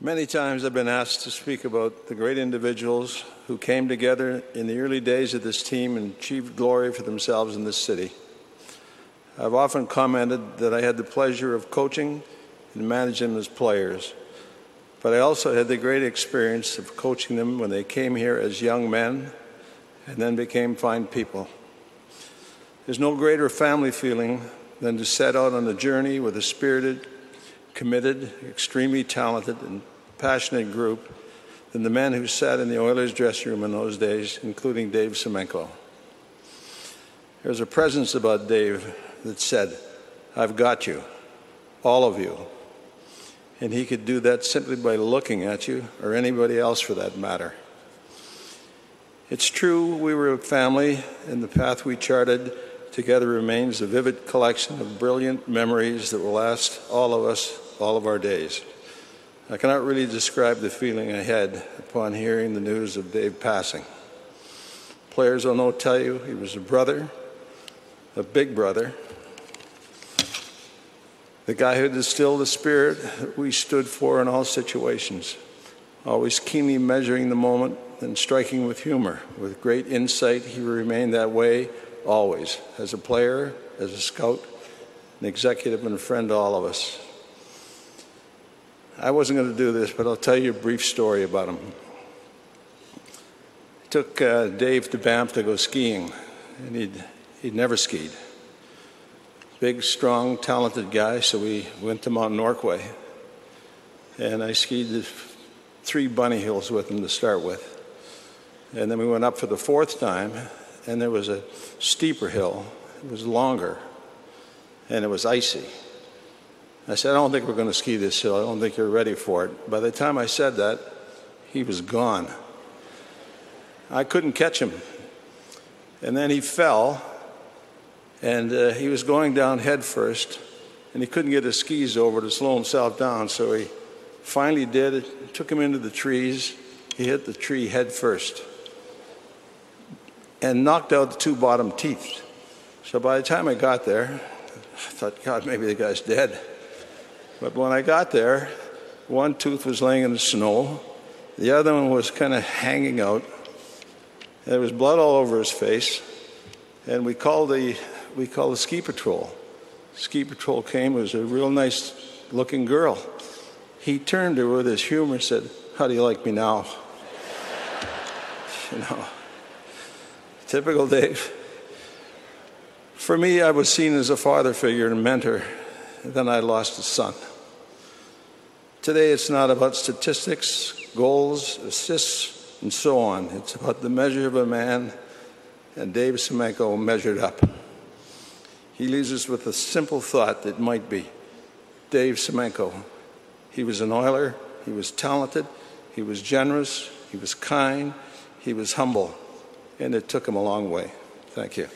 Many times I've been asked to speak about the great individuals who came together in the early days of this team and achieved glory for themselves in this city. I've often commented that I had the pleasure of coaching and managing them as players, but I also had the great experience of coaching them when they came here as young men and then became fine people. There's no greater family feeling than to set out on a journey with a spirited, committed, extremely talented, and passionate group than the men who sat in the Oilers dressing room in those days, including Dave Semenko. There was a presence about Dave that said, I've got you, all of you. And he could do that simply by looking at you, or anybody else for that matter. It's true we were a family, and the path we charted together remains a vivid collection of brilliant memories that will last all of us all of our days. I cannot really describe the feeling I had upon hearing the news of Dave passing. Players will know tell you he was a brother, a big brother, the guy who distilled the spirit that we stood for in all situations, always keenly measuring the moment and striking with humor. With great insight, he remained that way always, as a player, as a scout, an executive, and a friend to all of us. I wasn't going to do this, but I'll tell you a brief story about him. I took uh, Dave to Banff to go skiing, and he'd, he'd never skied. Big, strong, talented guy, so we went to Mount Norquay. And I skied the three bunny hills with him to start with. And then we went up for the fourth time, and there was a steeper hill. It was longer, and it was icy. I said, I don't think we're going to ski this hill. I don't think you're ready for it. By the time I said that, he was gone. I couldn't catch him. And then he fell, and uh, he was going down head first, and he couldn't get his skis over to slow himself down, so he finally did it, took him into the trees. He hit the tree head first and knocked out the two bottom teeth. So by the time I got there, I thought, God, maybe the guy's dead. But when I got there, one tooth was laying in the snow, the other one was kind of hanging out. There was blood all over his face, and we called the we called the ski patrol. Ski patrol came. It was a real nice looking girl. He turned to her with his humor and said, "How do you like me now?" you know. Typical Dave. For me, I was seen as a father figure and mentor. Then I lost a son. Today, it's not about statistics, goals, assists, and so on. It's about the measure of a man, and Dave Semenko measured up. He leaves us with a simple thought that might be Dave Semenko. He was an oiler, he was talented, he was generous, he was kind, he was humble and it took him a long way. Thank you.